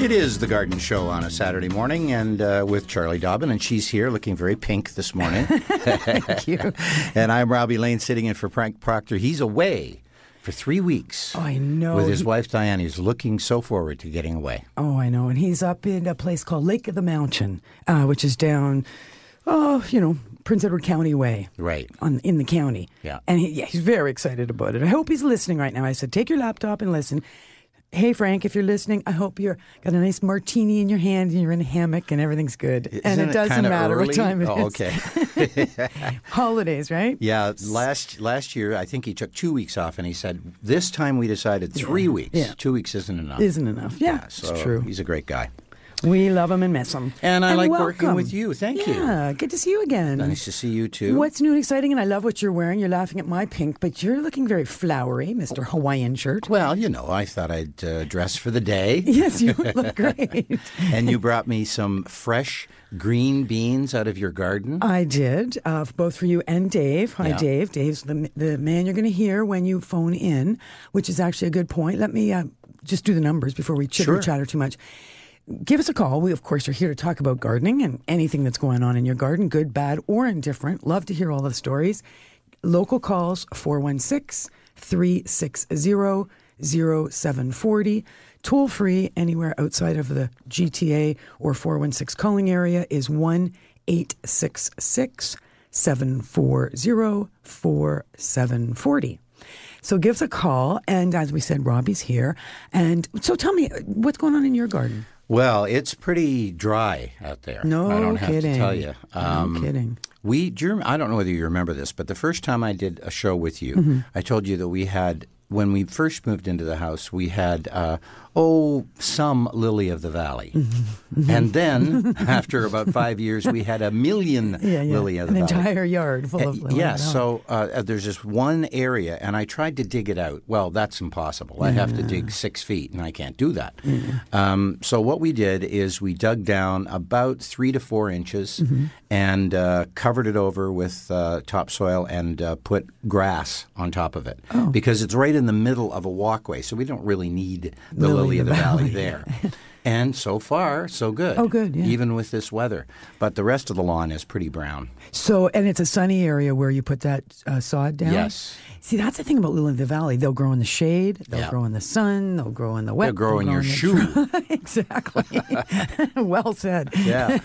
It is the Garden Show on a Saturday morning, and uh, with Charlie Dobbin, and she's here looking very pink this morning. Thank you. and I'm Robbie Lane sitting in for Frank Proctor. He's away for three weeks. Oh, I know. With his He- wife Diane, he's looking so forward to getting away. Oh, I know. And he's up in a place called Lake of the Mountain, uh, which is down, oh, you know, Prince Edward County way. Right. On, in the county. Yeah. And he, yeah, he's very excited about it. I hope he's listening right now. I said, take your laptop and listen. Hey, Frank, if you're listening, I hope you're got a nice martini in your hand and you're in a hammock and everything's good. and Isn't it doesn't matter early? what time it oh, is. Oh, okay. Holidays, right? Yeah, last last year I think he took two weeks off, and he said this time we decided three weeks. Yeah. Two weeks isn't enough. Isn't enough. Yeah, so it's true. He's a great guy, We love them and miss them. and I like working with you. Thank you. Yeah, good to see you again. Nice to see you too. What's new and exciting? And I love what you're wearing. You're laughing at my pink, but you're looking very flowery, Mr. Hawaiian shirt. Well, you know, I thought I'd uh, dress for the day. Yes, you look great. and you brought me some fresh green beans out of your garden. I did, uh, both for you and Dave. Hi, Yeah. Dave. Dave's the, the man you're going to hear when you phone in, which is actually a good point. Let me uh, just do the numbers before we chitter Sure. chatter too much. Give us a call. We, of course, are here to talk about gardening and anything that's going on in your garden, good, bad, or indifferent. Love to hear all the stories. Local calls 416 360 0740. Toll free anywhere outside of the GTA or 416 calling area is 1 866 740 4740. So give us a call. And as we said, Robbie's here. And so tell me, what's going on in your garden? Well, it's pretty dry out there. No I don't have kidding. to tell you. Um, no kidding. We, do you, I don't know whether you remember this, but the first time I did a show with you, Mm-hmm. I told you that we had, when we first moved into the house, we had, uh, oh, some lily of the valley. Mm-hmm. And then, after about five years, we had a million Yeah, yeah. lily of An the valley. entire yard full Uh, of yeah, oh, so uh, uh, there's this one area, and I tried to dig it out. Well, that's impossible. I have to dig six feet, and I can't do that. Um, so what we did is we dug down about three to four inches Mm-hmm. and uh, covered it over with uh, topsoil and uh, put grass on top of it Oh. because it's right in the middle of a walkway, so we don't really need the Lily lily, of the valley there. And so far, so good. Oh, good, yeah. Even with this weather. But the rest of the lawn is pretty brown. So, and it's a sunny area where you put that uh, sod down? Yes. See, that's the thing about Lily of the Valley. They'll grow in the shade, they'll Yeah. grow in the sun, they'll grow in the wet. They'll grow in your the shoe. exactly. well said. Yeah.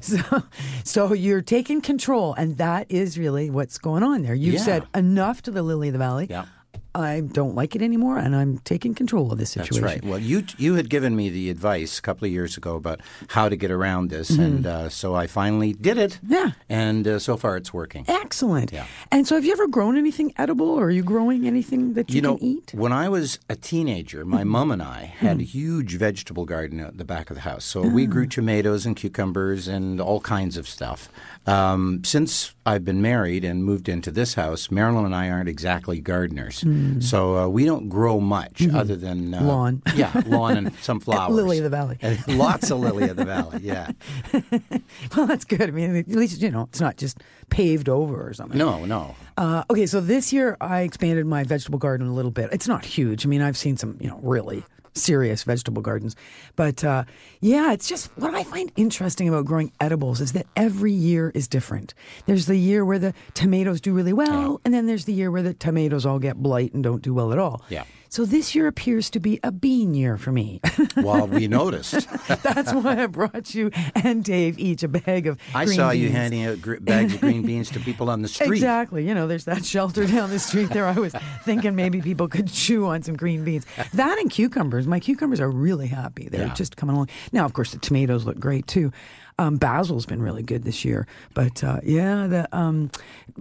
So, so you're taking control, and that is really what's going on there. You've Yeah. said enough to the Lily of the Valley. Yeah. I don't like it anymore, and I'm taking control of this situation. That's right. Well, you you had given me the advice a couple of years ago about how to get around this, and uh, so I finally did it. Mm-hmm. Yeah. And uh, so far, it's working. Excellent. Yeah. And so, have you ever grown anything edible, or are you growing anything that you, You know, can eat? when I was a teenager, my mom and I had a huge vegetable garden at the back of the house. So we grew tomatoes and cucumbers and all kinds of stuff. Um, since I've been married and moved into this house, Marilyn and I aren't exactly gardeners. So uh, we don't grow much other than uh, Lawn. Yeah, lawn and some flowers. Lily of the Valley. Lots of lily of the valley. Yeah. Well, that's good. I mean, at least you know it's not just paved over or something. No, no. Uh, okay, so this year I expanded my vegetable garden a little bit. It's not huge. I mean, I've seen some, you know, really serious vegetable gardens, but uh, yeah, it's just what I find interesting about growing edibles is that every year is different. There's the year where the tomatoes do really well, and then there's the year where the tomatoes all get blight and don't do well at all. Yeah. So this year appears to be a bean year for me. Well, we noticed. That's why I brought you and Dave each a bag of. I green saw you beans. handing out gr- bags of green beans to people on the street. Exactly. You know, there's that shelter down the street there. I was thinking maybe people could chew on some green beans. That and cucumbers. My cucumbers are really happy. They're Yeah. just coming along. Now, of course, the tomatoes look great too. Um, basil's been really good this year. But uh, yeah, the um,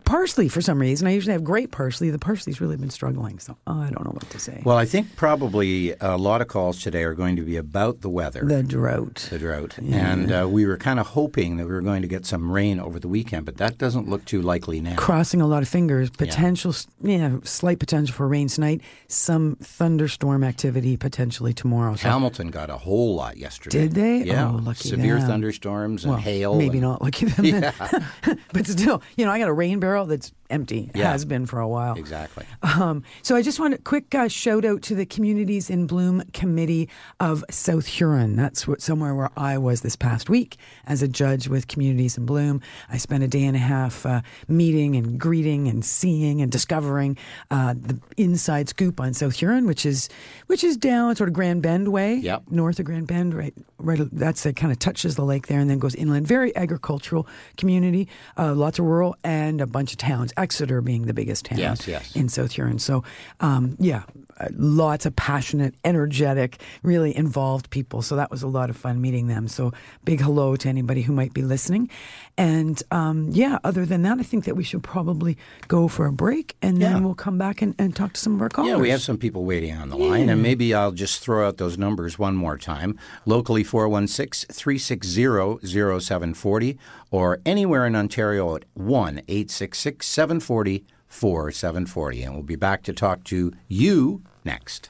parsley, for some reason, I usually have great parsley. The parsley's really been struggling. So I don't know what to say. Well, I think probably a lot of calls today are going to be about the weather. the drought. the drought. And uh, we were kind of hoping that we were going to get some rain over the weekend, but that doesn't look too likely now. crossing a lot of fingers. Potential, yeah, slight potential for rain tonight. Some thunderstorm activity potentially tomorrow. So Hamilton got a whole lot yesterday. Did they? Yeah. Oh, lucky Severe them. Thunderstorms and well, hail. Maybe and- not lucky them. then. but still, you know, I got a rain barrel that's empty. Yeah. Has been for a while. Exactly. Um, so I just want a quick uh, shout out to the Communities in Bloom Committee of South Huron. That's what, somewhere where I was this past week as a judge with Communities in Bloom. I spent a day and a half uh, meeting and greeting and seeing and discovering uh, the inside scoop on South Huron, which is which is down sort of Grand Bend way, Yep. north of Grand Bend, right? Right. That's it. Kind of touches the lake there and then goes inland. Very agricultural community, uh, lots of rural and a bunch of towns. Exeter being the biggest town Yes, yes. in South Huron. So, um, yeah, uh, lots of passionate, energetic, really involved people. So that was a lot of fun meeting them. So, big hello to anybody who might be listening. And um, yeah, other than that, I think that we should probably go for a break and then Yeah. we'll come back and, and talk to some of our callers. Yeah, we have some people waiting on the line, and maybe I'll just throw out those numbers one more time. Locally, 416 360 0740, or anywhere in Ontario at 1 866 740 4740. And we'll be back to talk to you next.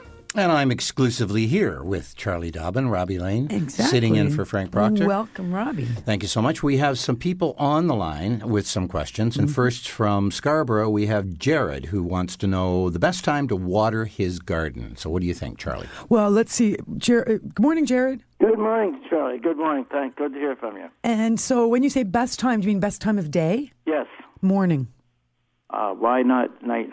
And I'm exclusively here with Charlie Dobbin, Robbie Lane, Exactly. sitting in for Frank Proctor. Welcome, Robbie. Thank you so much. We have some people on the line with some questions. Mm-hmm. And first from Scarborough, we have Jared who wants to know the best time to water his garden. So, what do you think, Charlie? Well, let's see. Jer- uh, good morning, Jared. Good morning, Charlie. Good morning. Thank. Good to hear from you. And so, when you say best time, do you mean best time of day? Yes. Morning. Uh, why not night?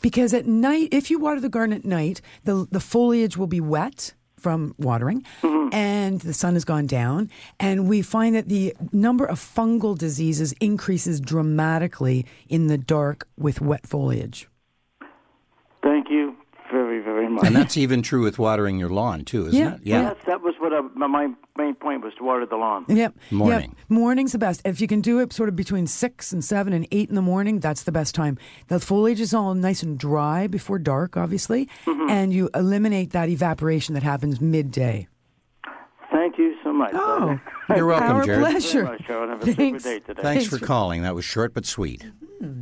Because at night, if you water the garden at night, the the foliage will be wet from watering, and the sun has gone down, and we find that the number of fungal diseases increases dramatically in the dark with wet foliage. Thank you very, very much. And that's even true with watering your lawn, too, isn't Yeah. it? Yeah. Yes, that was what I, my my main point was to water the lawn. Yep. Morning. Yep. Morning's the best. If you can do it sort of between six and seven and eight in the morning, that's the best time. The foliage is all nice and dry before dark, obviously, mm-hmm. and you eliminate that evaporation that happens midday. Thank you so much. Oh, You're welcome, our Jared. pleasure. Very much, Charlie. Have a super Thanks. Thanks, Thanks for for- calling. That was short but sweet.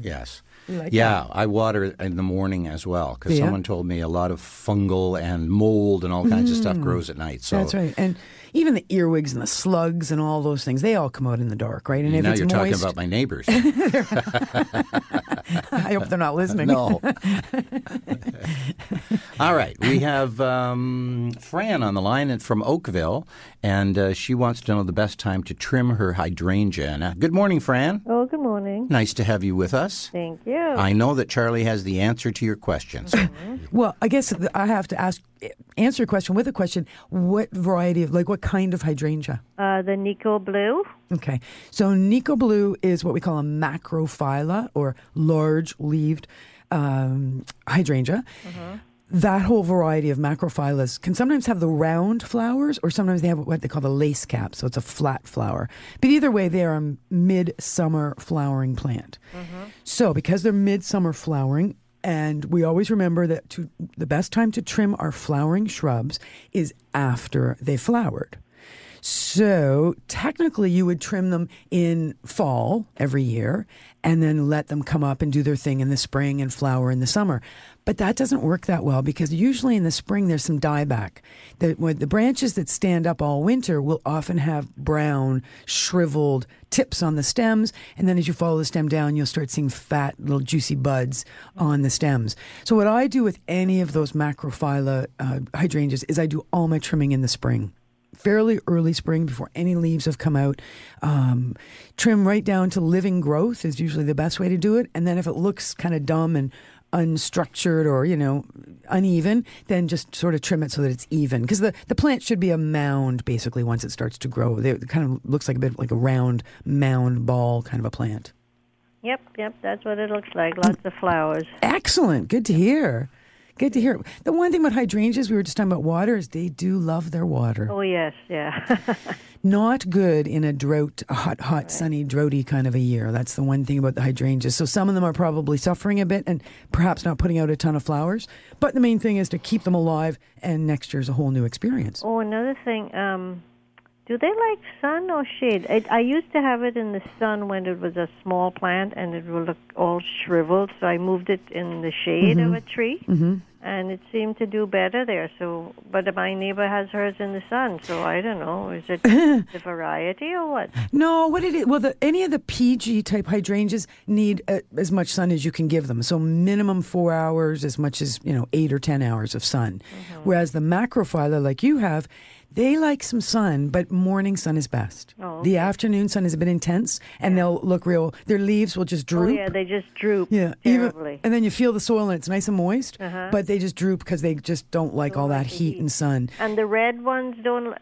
Yes. Like yeah, I water in the morning as well because Yeah. someone told me a lot of fungal and mold and all kinds of stuff grows at night. So Mm. That's right. And even the earwigs and the slugs and all those things, they all come out in the dark, right? And if now it's you're moist, talking about my neighbors. I hope they're not listening. no. all right. We have um, Fran on the line and from Oakville, and uh, she wants to know the best time to trim her hydrangea. And, uh, good morning, Fran. Oh, good morning. Nice to have you with us. Thank you. I know that Charlie has the answer to your question. So Well, I guess I have to ask, answer a question with a question. What variety of, like, what kind of hydrangea? Uh, the Nikko Blue. Okay. So Nikko Blue is what we call a macrophylla or large leaved um, hydrangea. That whole variety of macrophyllas can sometimes have the round flowers or sometimes they have what they call the lace cap. So it's a flat flower. But either way, they are a midsummer flowering plant. So because they're midsummer flowering, and we always remember that to, the best time to trim our flowering shrubs is after they flowered. So technically, you would trim them in fall every year and then let them come up and do their thing in the spring and flower in the summer. But that doesn't work that well because usually in the spring there's some dieback. The, the branches that stand up all winter will often have brown, shriveled tips on the stems, and then as you follow the stem down, you'll start seeing fat, little juicy buds on the stems. So what I do with any of those macrophylla uh, hydrangeas is I do all my trimming in the spring fairly early spring before any leaves have come out. Um, trim right down to living growth is usually the best way to do it. And then if it looks kind of dumb and unstructured or you know uneven then just sort of trim it so that it's even. Because the, the plant should be a mound basically once it starts to grow. It kind of looks like a bit like a round mound ball kind of a plant. Yep, yep, that's what it looks like. Lots of flowers. excellent. Good to hear good to hear the one thing about hydrangeas we were just talking about water is they do love their water Oh yes, yeah. not good in a drought, a hot, hot, sunny, droughty kind of a year. That's the one thing about the hydrangeas. So some of them are probably suffering a bit and perhaps not putting out a ton of flowers. But the main thing is to keep them alive, and next year's a whole new experience. oh, another thing. Um, do they like sun or shade? I, I used to have it in the sun when it was a small plant and it would look all shriveled. So I moved it in the shade of a tree, mm-hmm. and it seemed to do better there. So, but my neighbor has hers in the sun. So I don't know. Is it the variety or what? No, what it is? Well, the, any of the PG type hydrangeas need uh, as much sun as you can give them. So minimum four hours, as much as you know, eight or ten hours of sun. Whereas the macrophylla, like you have. They like some sun, but morning sun is best. Oh, The afternoon sun is a bit intense, and they'll look real. Their leaves will just Oh droop. yeah, they just droop Yeah, terribly. even and then you feel the soil and it's nice and moist, Uh-huh. but they just droop because they just don't like all that like the heat heat. and sun. And the red ones don't.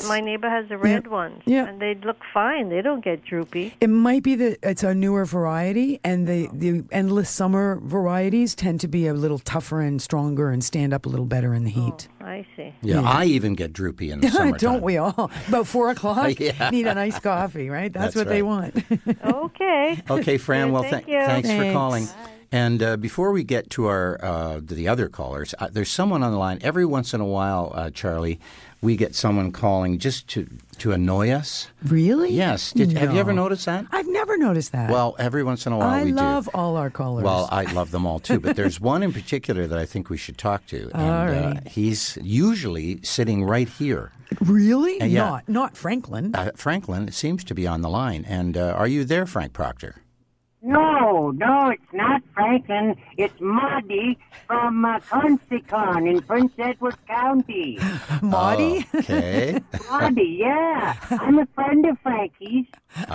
And my neighbor has the red ones. yeah. And they look fine. They don't get droopy. It might be that it's a newer variety, and the, the endless summer varieties tend to be a little tougher and stronger and stand up a little better in the heat. I see. Yeah, I even get droopy in the summer. Don't we all? About four o'clock, Yeah. need a nice coffee, right? That's, That's what they want. Okay. Okay, Fran. Yeah, well, thank th- you. thanks, for Thanks. calling. And uh, before we get to our uh, the other callers, uh, there's someone on the line. Every once in a while, uh, Charlie, we get someone calling just to to annoy us. really? Yes. Did, Have you ever noticed that? I've never noticed that. Well, every once in a while I we love all our callers. Well, I love them all too, but there's one in particular that I think we should talk to. And All uh, he's usually sitting right here. really? Uh, yeah. Not not Franklin. Uh, Franklin seems to be on the line. And uh, are you there, Frank Proctor? No, no, it's not Franklin. It's Maudie from uh, Consecon in Prince Edward County. Marty? Oh, Okay. Maudie, yeah. I'm a friend of Frankie's. And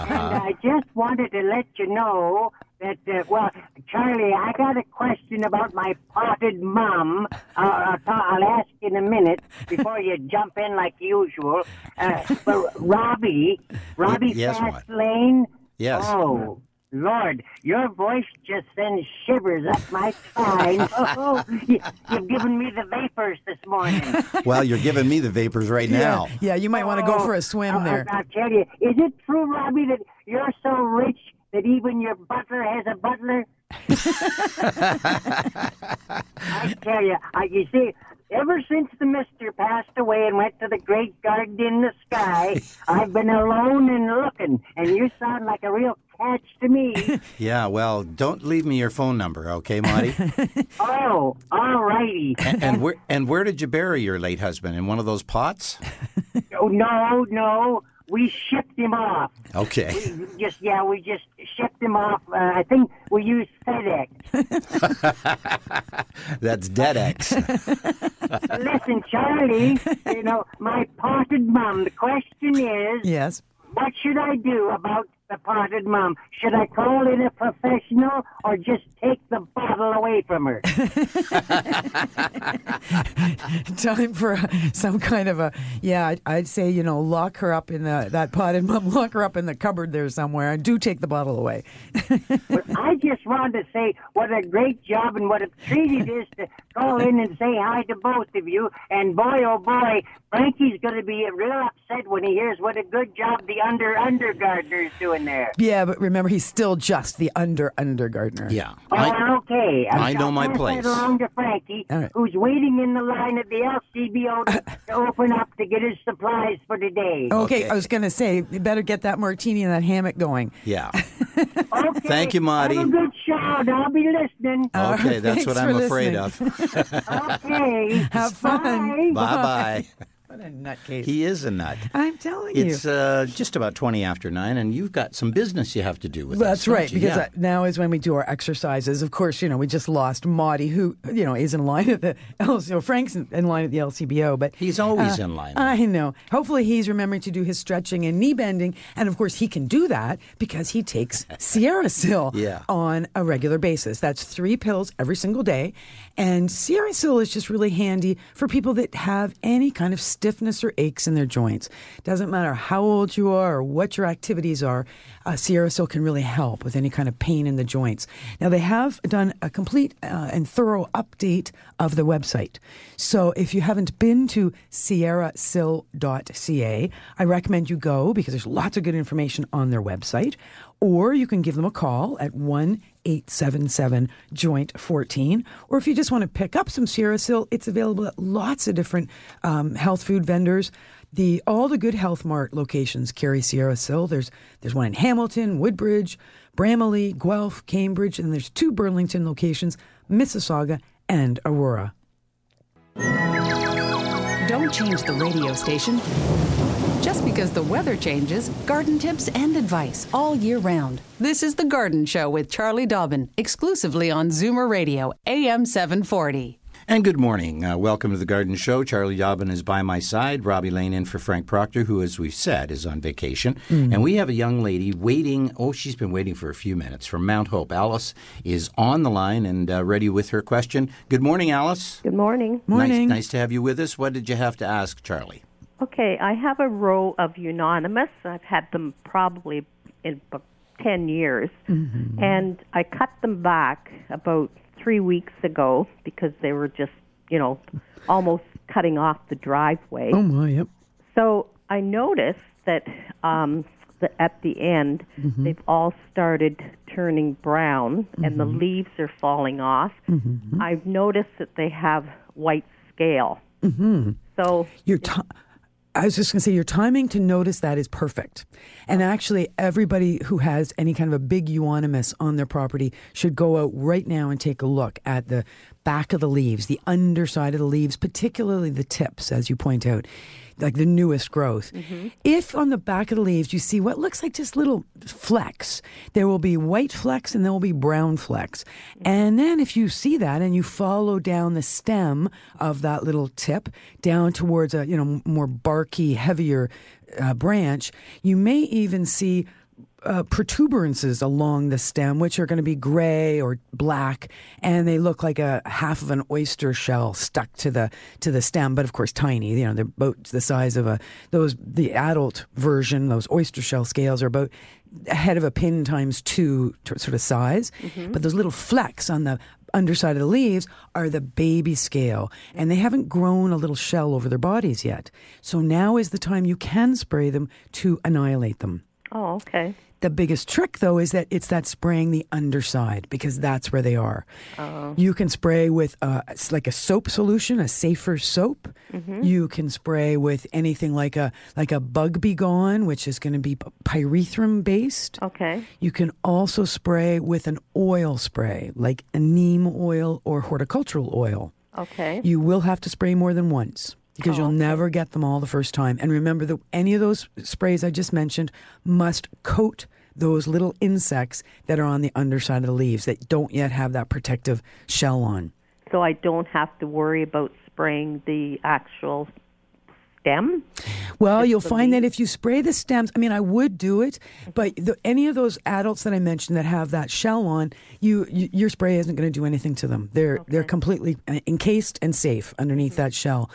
I just wanted to let you know that, uh, well, Charlie, I got a question about my potted mom. Uh, I'll, ta- I'll ask in a minute before you jump in like usual. Uh, but Robbie, Robbie yes, Maud. Fastlane. Yes. Oh, Lord, your voice just sends shivers up my spine. Oh, you, you've given me the vapors this morning. well, you're giving me the vapors right now. Yeah, yeah, you might want to go for a swim Oh, there. I'll tell you, is it true, Robbie, that you're so rich that even your butler has a butler? I tell you, I, you see, ever since the mister passed away and went to the great garden in the sky, I've been alone and looking, and you sound like a real catch to me. Yeah, well, don't leave me your phone number, okay, Marty? oh, all righty. and, and where and where did you bury your late husband? In one of those pots? Oh, no, no. We shipped him off. Okay. Just yeah, we just shipped him off. Uh, I think we used FedEx. That's DeadX. Listen, Charlie. You know my potted mom. The question is, Yes. what should I do about the potted mom? Should I call in a professional or just take the bottle away from her? Time for a, some kind of a yeah. I'd, I'd say you know lock her up in the that potted mom. Lock her up in the cupboard there somewhere, and do take the bottle away. But I just wanted to say what a great job and what a treat it is to call in and say hi to both of you. And boy, oh boy, Frankie's going to be real upset when he hears what a good job the under under gardener's doing. Doing there? Yeah, but remember, he's still just the under under gardener. Yeah. Oh, I, okay. I know I'll my place. That along to Frankie, All right. who's waiting in the line at the LCBO to, to open up to get his supplies for the day. Okay, Okay. I was going to say, you better get that martini and that hammock going. yeah. Okay. Thank you, Marty. Have a good shout. I'll be listening. Okay, that's what I'm for afraid listening. of. okay. Have fun. Bye. bye bye. What a nutcase. He is a nut. I'm telling It's you. uh, just about 20 after 9, and you've got some business you have to do with us, That's don't right, because Yeah. now is when we do our exercises. Of course, you know, we just lost Maudie, who, you know, is in line at the LCBO. Frank's in, in line at the LCBO, but He's always uh, in line. I know. Hopefully, he's remembering to do his stretching and knee bending. And of course, he can do that because he takes Sierra Sil Yeah. on a regular basis. That's three pills every single day. And Sierra Sil is just really handy for people that have any kind of stiffness or aches in their joints. Doesn't matter how old you are or what your activities are, uh, Sil can really help with any kind of pain in the joints. Now, they have done a complete uh, and thorough update of the website. So if you haven't been to sierrasil.ca, I recommend you go because there's lots of good information on their website. Or you can give them a call at 1 877 Joint 14. Or if you just want to pick up some Sierra Sil, it's available at lots of different um, health food vendors. The all the good Health Mart locations carry Sierra Sil. There's there's one in Hamilton, Woodbridge, Bramalea, Guelph, Cambridge, and there's two Burlington locations, Mississauga and Aurora. Don't change the radio station. Just because the weather changes, garden tips and advice all year round. This is The Garden Show with Charlie Dobbin, exclusively on Zoomer Radio, AM 740. And good morning. Uh, welcome to the Garden Show. Charlie Dobbin is by my side. Robbie Lane in for Frank Proctor, who, as we've said, is on vacation. And we have a young lady waiting. Oh, she's been waiting for a few minutes from Mount Hope. Alice is on the line and uh, ready with her question. Good morning, Alice. Good morning. Morning. Nice, nice to have you with us. What did you have to ask, Charlie? Okay, I have a row of euonymus. I've had them probably in about 10 years. And I cut them back about three weeks ago because they were just, you know, almost cutting off the driveway. Oh my, yep. So I noticed that um, the, at the end, they've all started turning brown and the leaves are falling off. I've noticed that they have white scale. Mm-hmm. So Your ti I was just going to say your timing to notice that is perfect. And actually, everybody who has any kind of a big euonymus on their property should go out right now and take a look at the back of the leaves, the underside of the leaves, particularly the tips, as you point out, like the newest growth. If on the back of the leaves you see what looks like just little flecks, there will be white flecks and there will be brown flecks. And then if you see that and you follow down the stem of that little tip down towards a you know more barky, heavier uh, branch, you may even see uh, protuberances along the stem, which are going to be gray or black, and they look like a half of an oyster shell stuck to the to the stem, but of course tiny. You know, they're about the size of a those the adult version. Those oyster shell scales are about a head of a pin times two t- sort of size, but those little flecks on the underside of the leaves are the baby scale and they haven't grown a little shell over their bodies yet. So now is the time you can spray them to annihilate them. Oh, okay. The biggest trick, though, is that it's that spraying the underside because that's where they are. You can spray with uh, it's like a soap solution, a safer soap. You can spray with anything like a like a bug be gone, which is going to be pyrethrum based. Okay. You can also spray with an oil spray, like a neem oil or horticultural oil. Okay. You will have to spray more than once because you'll never get them all the first time. And remember that any of those sprays I just mentioned must coat those little insects that are on the underside of the leaves that don't yet have that protective shell on. So I don't have to worry about spraying the actual stem? Well, you'll find that if you spray the stems, I mean, I would do it, but the, any of those adults that I mentioned that have that shell on, you, you your spray isn't going to do anything to them. They're they're completely uh, encased and safe underneath that shell.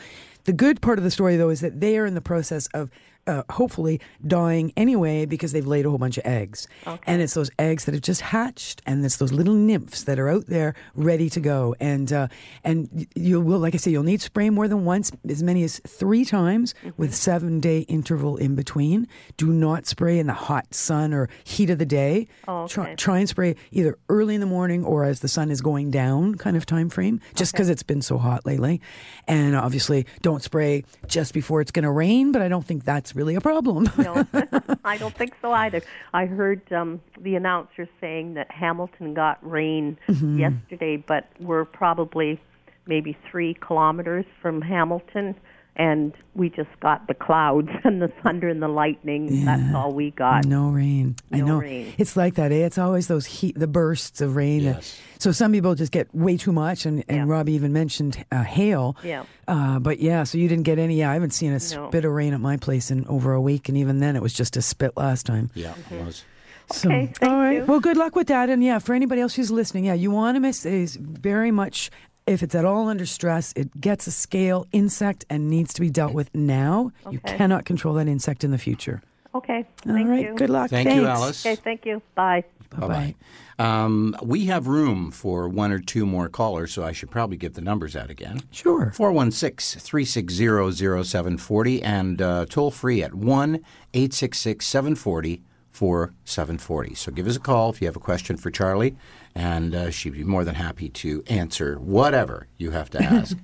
The good part of the story, though, is that they are in the process of uh, hopefully dying anyway because they've laid a whole bunch of eggs. And it's those eggs that have just hatched, and it's those little nymphs that are out there ready to go. And uh, and you will, like I say, you'll need spray more than once, as many as three times with seven day interval in between. Do not spray in the hot sun or heat of the day. Oh, okay. try and spray either early in the morning or as the sun is going down, kind of time frame, just because it's been so hot lately. And obviously, don't spray just before it's going to rain, but I don't think that's really a problem. No, I don't think so either. I heard um, the announcer saying that Hamilton got rain Mm-hmm. yesterday, but we're probably maybe three kilometers from Hamilton, and we just got the clouds and the thunder and the lightning. That's all we got. No rain. I No know. rain. It's like that. Eh? It's always those heat, the bursts of rain. Yes. So some people just get way too much, and, and Yeah. Robbie even mentioned uh, hail. Yeah. Uh, but yeah, so you didn't get any. Yeah, I haven't seen a No. spit of rain at my place in over a week, and even then it was just a spit last time. Yeah, it was. So, Okay, thank all right. you. Well, good luck with that. And yeah, for anybody else who's listening, yeah, euonymus is very much. If it's at all under stress, it gets a scale insect and needs to be dealt with now. You cannot control that insect in the future. Okay, All thank right. you. Good luck. Thank you, Thanks. Alice. Okay, thank you. Bye. Bye bye. Um, we have room for one or two more callers, so I should probably get the numbers out again. Sure. 416 360 0740 and uh, toll free at 1 866 740 4740. So give us a call if you have a question for Charlie, and uh, she'd be more than happy to answer whatever you have to ask.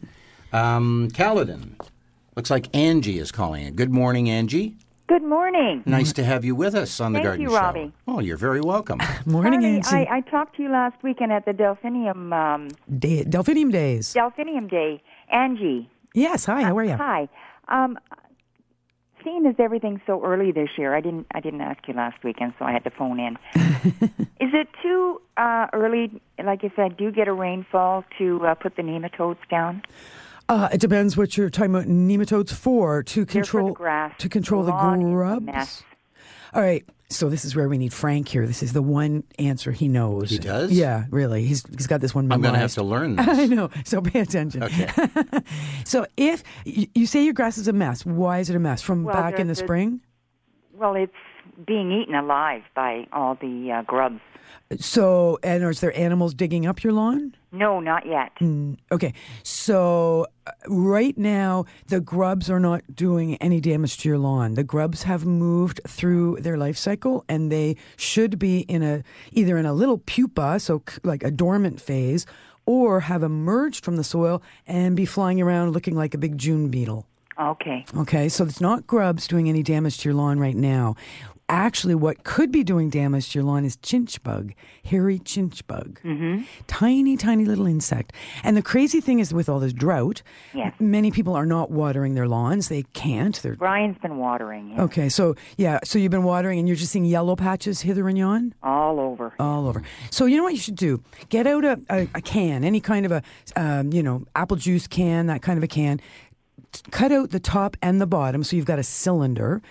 um, Caledon. Looks like Angie is calling in. Good morning, Angie. Good morning. Nice to have you with us on the Thank Garden you, Show. Robbie. Oh, you're very welcome. Morning, Charlie, Angie. I, I talked to you last weekend at the Delphinium um, Day, Delphinium Days. Delphinium Day. Angie. Yes. Hi. How are you? Hi. Um, seeing as everything's so early this year, I didn't I didn't ask you last weekend, so I had to phone in. Is it too uh, early, like if I do get a rainfall, to uh, put the nematodes down? Uh, it depends what you're talking about nematodes for to for control the grass. to control the grubs. Mess. All right. So this is where we need Frank here. This is the one answer he knows. He does? Yeah, really. He's he's got this one I'm going to have to learn this. I know. So pay attention. Okay. So if you, you say your grass is a mess, why is it a mess? From Well, back in the the- the- spring? Well, it's being eaten alive by all the uh, grubs. So and is there animals digging up your lawn? No, not yet. Okay, so uh, right now the grubs are not doing any damage to your lawn. The grubs have moved through their life cycle, and they should be in a either in a little pupa, so c- like a dormant phase, or have emerged from the soil and be flying around looking like a big June beetle. Okay. Okay, so it's not grubs doing any damage to your lawn right now. Actually, what could be doing damage to your lawn is chinch bug, hairy chinch bug. Mm-hmm. Tiny, tiny little insect. And the crazy thing is, with all this drought, Yes. many people are not watering their lawns. They can't. They're Brian's been watering yeah, okay. So yeah, so you've been watering, and you're just seeing yellow patches hither and yon all over. all over. So you know what you should do? Get out a, a, a can, any kind of a, um, you know, apple juice can, that kind of a can. Cut out the top and the bottom, so you've got a cylinder,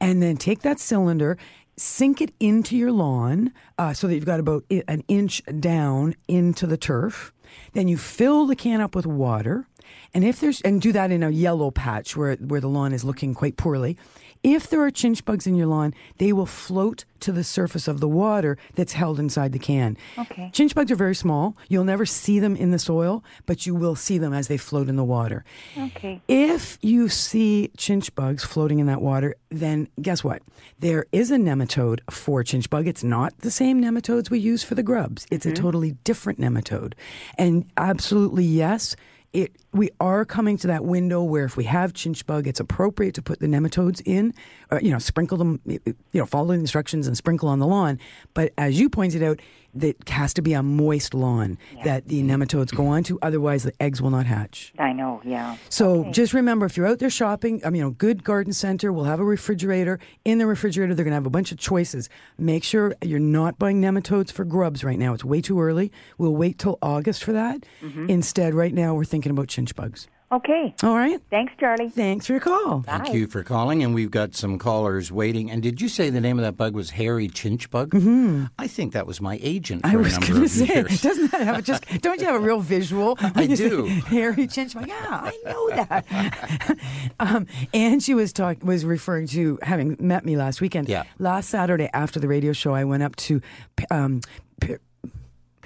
and then take that cylinder, sink it into your lawn, uh, so that you've got about an inch down into the turf. Then you fill the can up with water, and if there's and do that in a yellow patch where where the lawn is looking quite poorly. If there are chinch bugs in your lawn, they will float to the surface of the water that's held inside the can. Okay. Chinch bugs are very small. You'll never see them in the soil, but you will see them as they float in the water. Okay. If you see chinch bugs floating in that water, then guess what? There is a nematode for chinch bug. It's not the same nematodes we use for the grubs. It's a mm-hmm. totally different nematode. And absolutely yes, it we are coming to that window where if we have chinch bug, it's appropriate to put the nematodes in, or, you know, sprinkle them, you know, follow the instructions and sprinkle on the lawn. But as you pointed out, that has to be a moist lawn that the nematodes go onto. Otherwise, the eggs will not hatch. I know, yeah. So just remember, if you're out there shopping, I mean, a good garden center will have a refrigerator. In the refrigerator, they're going to have a bunch of choices. Make sure you're not buying nematodes for grubs right now. It's way too early. We'll wait till August for that. Mm-hmm. Instead, right now, we're thinking about chinch bugs. Okay. All right. Thanks, Charlie. Thanks for your call. Thank you for calling, and we've got some callers waiting. And did you say the name of that bug was hairy chinch bug? Mm-hmm. I think that was my agent for I a was number going to of say, years. doesn't that have a just? Don't you have a real visual? I do. Hairy chinch. Bug. Yeah, I know that. um, and she was talk was referring to having met me last weekend. Yeah. Last Saturday after the radio show, I went up to. Um, P-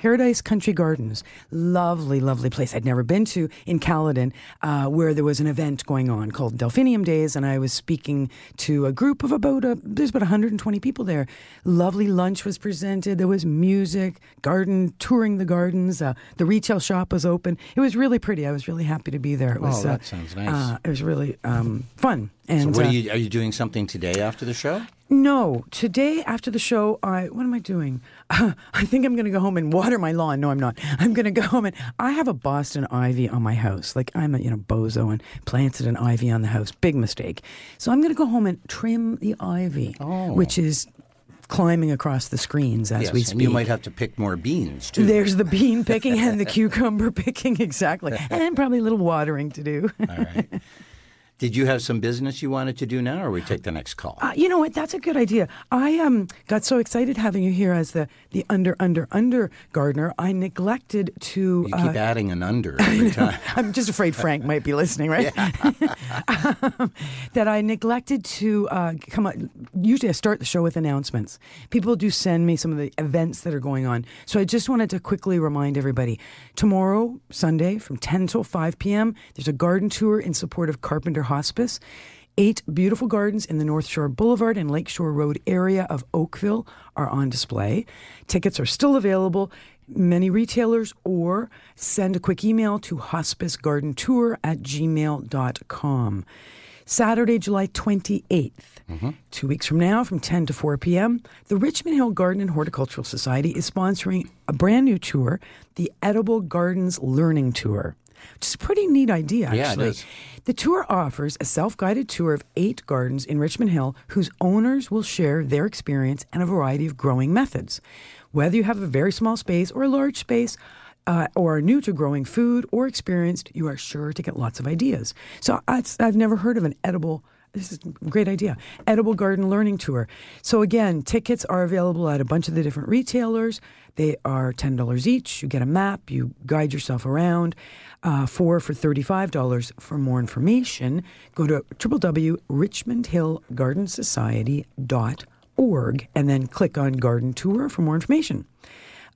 Paradise Country Gardens, lovely, lovely place I'd never been to in Caledon, uh, where there was an event going on called Delphinium Days, and I was speaking to a group of about a, there's about 120 people there. Lovely lunch was presented. There was music, garden touring the gardens. Uh, the retail shop was open. It was really pretty. I was really happy to be there. It was. Oh, that uh, sounds nice. Uh, it was really um, fun. so, And what uh, are you? Are you doing something today after the show? No, today after the show, I what am I doing? I think I'm going to go home and water my lawn. No, I'm not. I'm going to go home and I have a Boston ivy on my house. Like I'm a you know bozo and planted an ivy on the house. Big mistake. So I'm going to go home and trim the ivy, Oh. which is climbing across the screens as yes, we speak. you might have to pick more beans too. There's the bean picking and the cucumber picking exactly, and probably a little watering to do. All right. Did you have some business you wanted to do now, or we take the next call? Uh, you know what? That's a good idea. I um got so excited having you here as the the under under under gardener. I neglected to. you keep uh, adding an under every time. I'm just afraid Frank might be listening, right? um, that I neglected to uh, come up. Usually, I start the show with announcements. People do send me some of the events that are going on, so I just wanted to quickly remind everybody: tomorrow, Sunday, from 10 till 5 p.m., there's a garden tour in support of Carpenter Hospice. Eight beautiful gardens in the North Shore Boulevard and Lakeshore Road area of Oakville are on display. Tickets are still available. Many retailers, or send a quick email to hospicegardentour at gmail.com. Saturday, July 28th, mm-hmm. two weeks from now, from 10 to 4 p.m., the Richmond Hill Garden and Horticultural Society is sponsoring a brand new tour, the Edible Gardens Learning Tour. Which is a pretty neat idea, Yeah, it actually. The tour offers a self guided tour of eight gardens in Richmond Hill whose owners will share their experience and a variety of growing methods. Whether you have a very small space or a large space, uh, or are new to growing food or experienced, you are sure to get lots of ideas. So I've never heard of an edible. This is a great idea. Edible Garden Learning Tour. So again, tickets are available at a bunch of the different retailers. They are ten dollars each. You get a map. You guide yourself around. Uh, four for thirty-five dollars. For more information, go to www.richmondhillgardensociety.org and then click on Garden Tour for more information.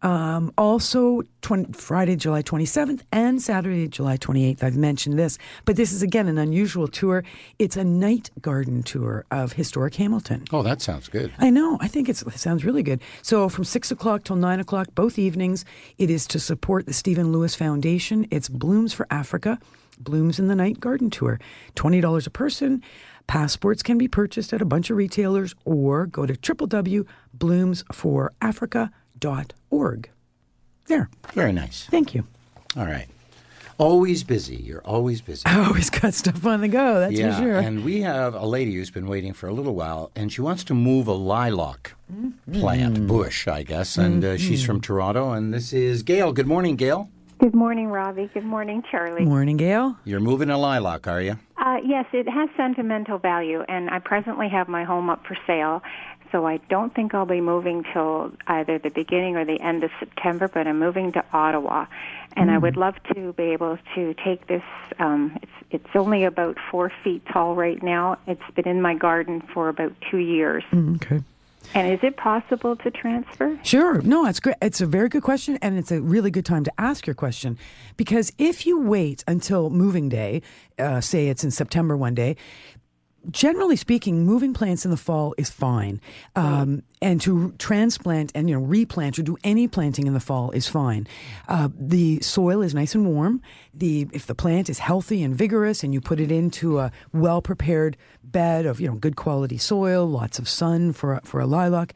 Um, also, 20, Friday, July 27th and Saturday, July 28th. I've mentioned this, but this is again an unusual tour. It's a night garden tour of historic Hamilton. Oh, that sounds good. I know. I think it's, it sounds really good. So from six o'clock till nine o'clock, both evenings, it is to support the Stephen Lewis Foundation. It's Blooms for Africa, Blooms in the Night Garden Tour. Twenty dollars a person. Passports can be purchased at a bunch of retailers or go to www.bloomsforafrica.org. There. Very nice. Thank you. All right. Always busy. You're always busy. I always got stuff on the go, that's yeah, for sure. and we have a lady who's been waiting for a little while, and she wants to move a lilac Mm-hmm. plant, bush, I guess, and uh, she's from Toronto, and this is Gail. Good morning, Gail. Good morning, Robbie. Good morning, Charlie. Morning, Gail. You're moving a lilac, are you? Uh, yes, it has sentimental value, and I presently have my home up for sale. So I don't think I'll be moving till either the beginning or the end of September, but I'm moving to Ottawa, and I would love to be able to take this. Um, it's it's only about four feet tall right now. It's been in my garden for about two years. Okay. And is it possible to transfer? Sure. No, it's great. It's a very good question, and it's a really good time to ask your question because if you wait until moving day, uh, say it's in September one day, generally speaking, moving plants in the fall is fine, um, and to transplant and you know replant or do any planting in the fall is fine. Uh, the soil is nice and warm. The if the plant is healthy and vigorous, and you put it into a well prepared bed of you know good quality soil, lots of sun for for a lilac.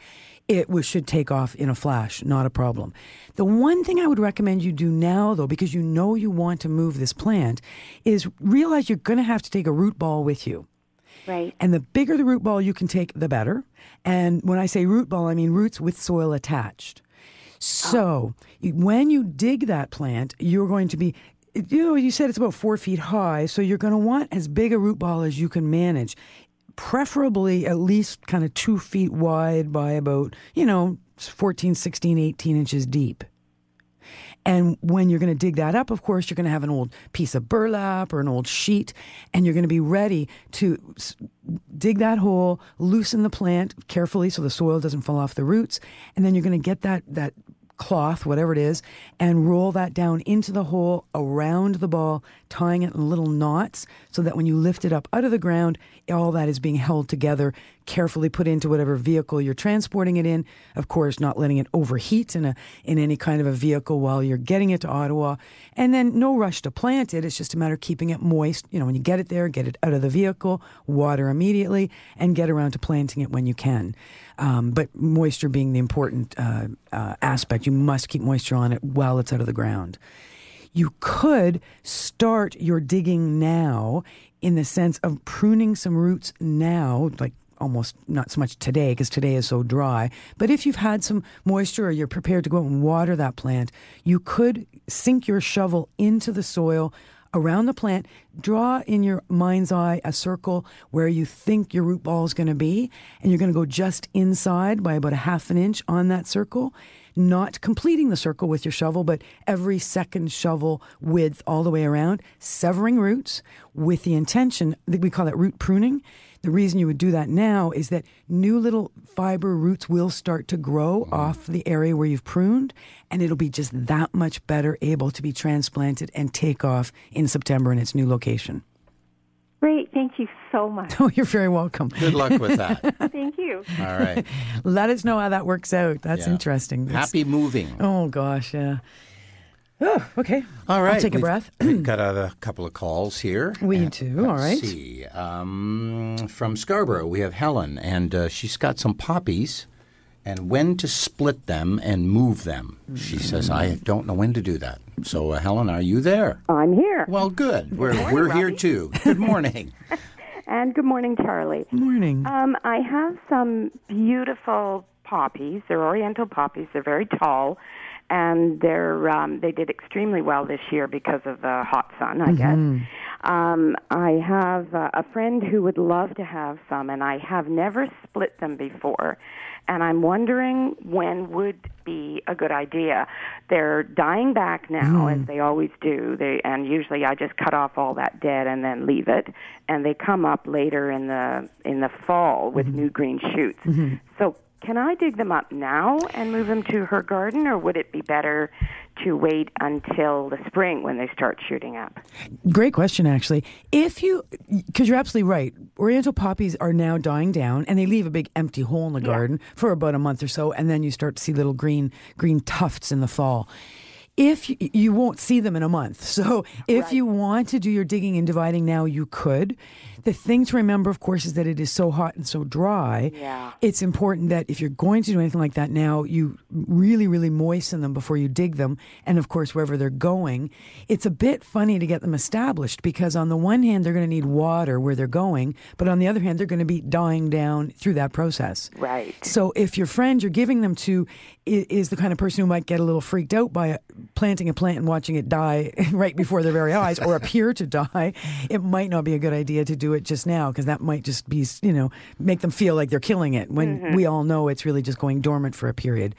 It was, should take off in a flash, not a problem. The one thing I would recommend you do now, though, because you know you want to move this plant, is realize you're going to have to take a root ball with you. Right. And the bigger the root ball you can take, the better. And when I say root ball, I mean roots with soil attached. So oh. you- when you dig that plant, you're going to be you know, you said it's about four feet high, so you're going to want as big a root ball as you can manage. Preferably at least kind of two feet wide by about, you know, 14, 16, 18 inches deep. And when you're going to dig that up, of course, you're going to have an old piece of burlap or an old sheet, and you're going to be ready to dig that hole, loosen the plant carefully so the soil doesn't fall off the roots, and then you're going to get that that cloth, whatever it is, and roll that down into the hole around the ball, tying it in little knots so that when you lift it up out of the ground, all that is being held together, carefully put into whatever vehicle you're transporting it in. Of course, not letting it overheat in a in any kind of a vehicle while you're getting it to Ottawa. And then no rush to plant it. It's just a matter of keeping it moist. You know, when you get it there, get it out of the vehicle, water immediately, and get around to planting it when you can. Um, but moisture being the important uh, uh, aspect, you must keep moisture on it while it's out of the ground. You could start your digging now in the sense of pruning some roots now, like almost not so much today because today is so dry. But if you've had some moisture or you're prepared to go out and water that plant, you could sink your shovel into the soil around the plant, draw in your mind's eye a circle where you think your root ball is going to be, and you're going to go just inside by about a half an inch on that circle, not completing the circle with your shovel, but every second shovel width all the way around, severing roots with the intention that we call that root pruning. The reason you would do that now is that new little fiber roots will start to grow mm-hmm. off the area where you've pruned, and it'll be just that much better able to be transplanted and take off in September in its new location. Great. Thank you so much. Oh, you're very welcome. Good luck with that. Thank you. All right. Let us know how that works out. That's Yeah. interesting. That's- Happy moving. Oh, gosh, yeah. Oh, okay. All right. I'll take a we've- breath. we've got a couple of calls here. We And do, all let's right. See. Um, from Scarborough, we have Helen, and uh, she's got some poppies and when to split them and move them. She says, I don't know when to do that. So, uh, Helen, are you there? I'm here. Well, good. We're, morning, we're here Robbie. too. Good morning. And good morning, Charlie. Good Morning. Um, I have some beautiful poppies. They're Oriental poppies. They're very tall, and they're um, they did extremely well this year because of the hot sun, I guess. Um, I have uh, a friend who would love to have some, and I have never split them before. And I'm wondering when would be a good idea. They're dying back now, as they always do. They and usually I just cut off all that dead and then leave it, and they come up later in the in the fall with new green shoots. So can I dig them up now and move them to her garden, or would it be better to wait until the spring when they start shooting up? Great question, actually. If you, because you're absolutely right, Oriental poppies are now dying down, and they leave a big empty hole in the garden for about a month or so, and then you start to see little green green tufts in the fall. If you, you won't see them in a month, so if you want to do your digging and dividing now, you could. The thing to remember, of course, is that it is so hot and so dry. Yeah. It's important that if you're going to do anything like that now, you really, really moisten them before you dig them. And of course, wherever they're going, it's a bit funny to get them established because on the one hand, they're going to need water where they're going, but on the other hand, they're going to be dying down through that process. Right. So if your friend you're giving them to is the kind of person who might get a little freaked out by planting a plant and watching it die right before their very eyes or appear to die, it might not be a good idea to do it just now because that might just be, you know, make them feel like they're killing it when mm-hmm. we all know it's really just going dormant for a period.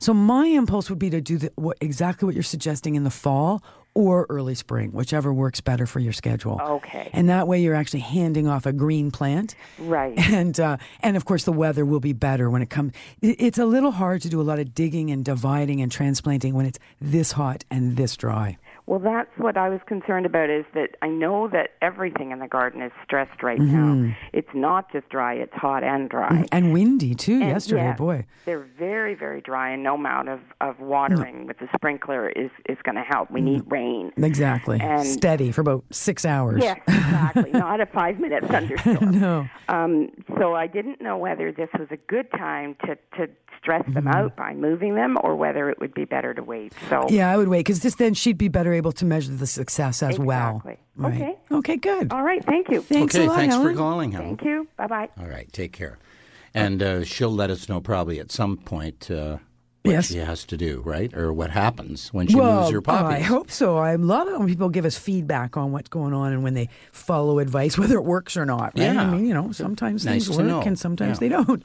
So my impulse would be to do the, what, exactly what you're suggesting in the fall or early spring, whichever works better for your schedule. Okay. And that way you're actually handing off a green plant. Right. And uh, and of course the weather will be better when it comes. It's a little hard to do a lot of digging and dividing and transplanting when it's this hot and this dry. Well, that's what I was concerned about. Is that I know that everything in the garden is stressed right Mm-hmm. now. It's not just dry; it's hot and dry. And windy too. And yesterday, yeah, boy. they're very, very dry, and no amount of of watering with the sprinkler is is going to help. We need rain. Exactly. And- Steady for about six hours. Yes, exactly. Not a five minute thunderstorm. no. Um, so I didn't know whether this was a good time to to stress them Mm-hmm. out by moving them, or whether it would be better to wait. So Yeah, I would wait because this then she'd be better able to measure the success as well. Exactly. Right. Okay. Okay. Good. All right. Thank you. Thanks okay, a lot, thanks Helen. for calling, Helen. Thank you. Bye bye. All right, take care. And uh, she'll let us know probably at some point uh, what Yes. she has to do, right? Or what happens when she well, moves her I hope so. I love it when people give us feedback on what's going on and when they follow advice, whether it works or not. Right? I mean, you know, sometimes Nice things to work know. and sometimes Yeah. they don't.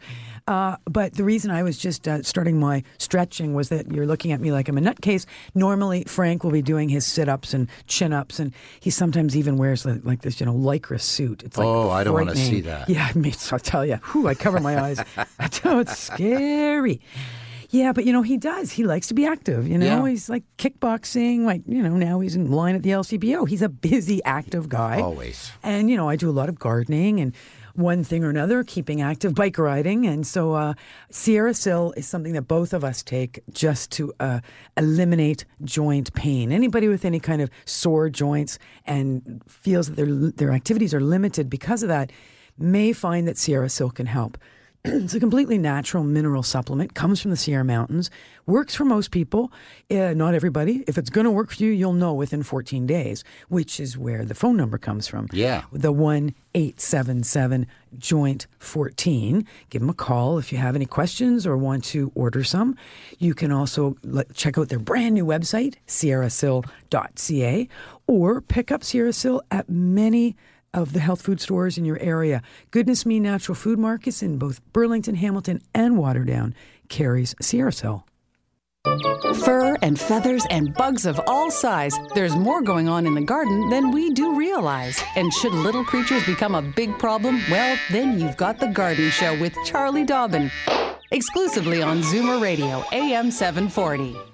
Uh, but the reason I was just uh, starting my stretching was that you're looking at me like I'm a nutcase. Normally, Frank will be doing his sit ups and chin ups, and he sometimes even wears like, like this, you know, lycra suit. It's like Oh, I don't wanna see that. Yeah, me, I'll tell you. Whew, I cover my eyes. I tell you, it's scary. Yeah, but you know, he does. He likes to be active. You know, Yeah. he's like kickboxing. Like, you know, now he's in line at the LCBO. He's a busy, active guy. Always. And, you know, I do a lot of gardening and one thing or another, keeping active, bike riding. And so uh, Sierra Sil is something that both of us take just to uh, eliminate joint pain. Anybody with any kind of sore joints and feels that their, their activities are limited because of that may find that Sierra Sil can help. it's a completely natural mineral supplement, comes from the Sierra Mountains, works for most people, uh, not everybody. If it's going to work for you, you'll know within 14 days, which is where the phone number comes from. Yeah. The 1 877 Joint 14. Give them a call if you have any questions or want to order some. You can also let, check out their brand new website, sierrasil.ca, or pick up Sierra Sil at many of the health food stores in your area. Goodness Me Natural Food Markets in both Burlington, Hamilton, and Waterdown carries Sil. Fur and feathers and bugs of all size. There's more going on in the garden than we do realize. And should little creatures become a big problem, well, then you've got The Garden Show with Charlie Dobbin. Exclusively on Zoomer Radio, AM 740.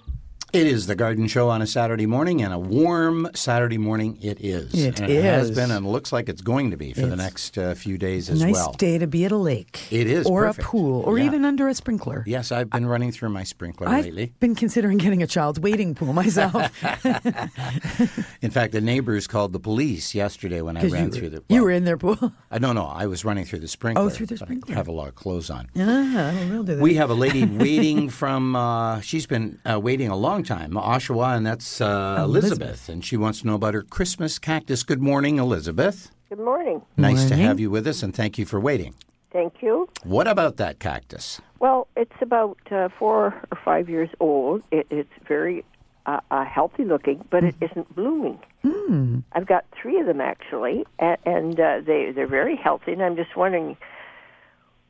It is the Garden Show on a Saturday morning, and a warm Saturday morning it is. It and It has been, and looks like it's going to be for the next uh, few days as nice well. Nice day to be at a lake. It is Or perfect. a pool, or Yeah. even under a sprinkler. Yes, I've been running through my sprinkler I've lately. been considering getting a child's wading pool myself. In fact, the neighbors called the police yesterday when I ran you, through the. you were in their pool. I don't know. I was running through the sprinkler. Oh, through the but I sprinkler. have a lot of clothes on. Ah, we'll do that. We have a lady waiting from. Uh, she's been uh, waiting a long time, Oshawa, and that's uh, Elizabeth. Elizabeth. and she wants to know about her Christmas cactus. Good morning, Elizabeth. Good morning. Nice to have you with us, and thank you for waiting. Thank you. What about that cactus? Well, it's about uh, four or five years old. It, it's very uh, uh, healthy looking, but it isn't blooming. Mm. I've got three of them actually, and, and uh, they they're very healthy. And I'm just wondering,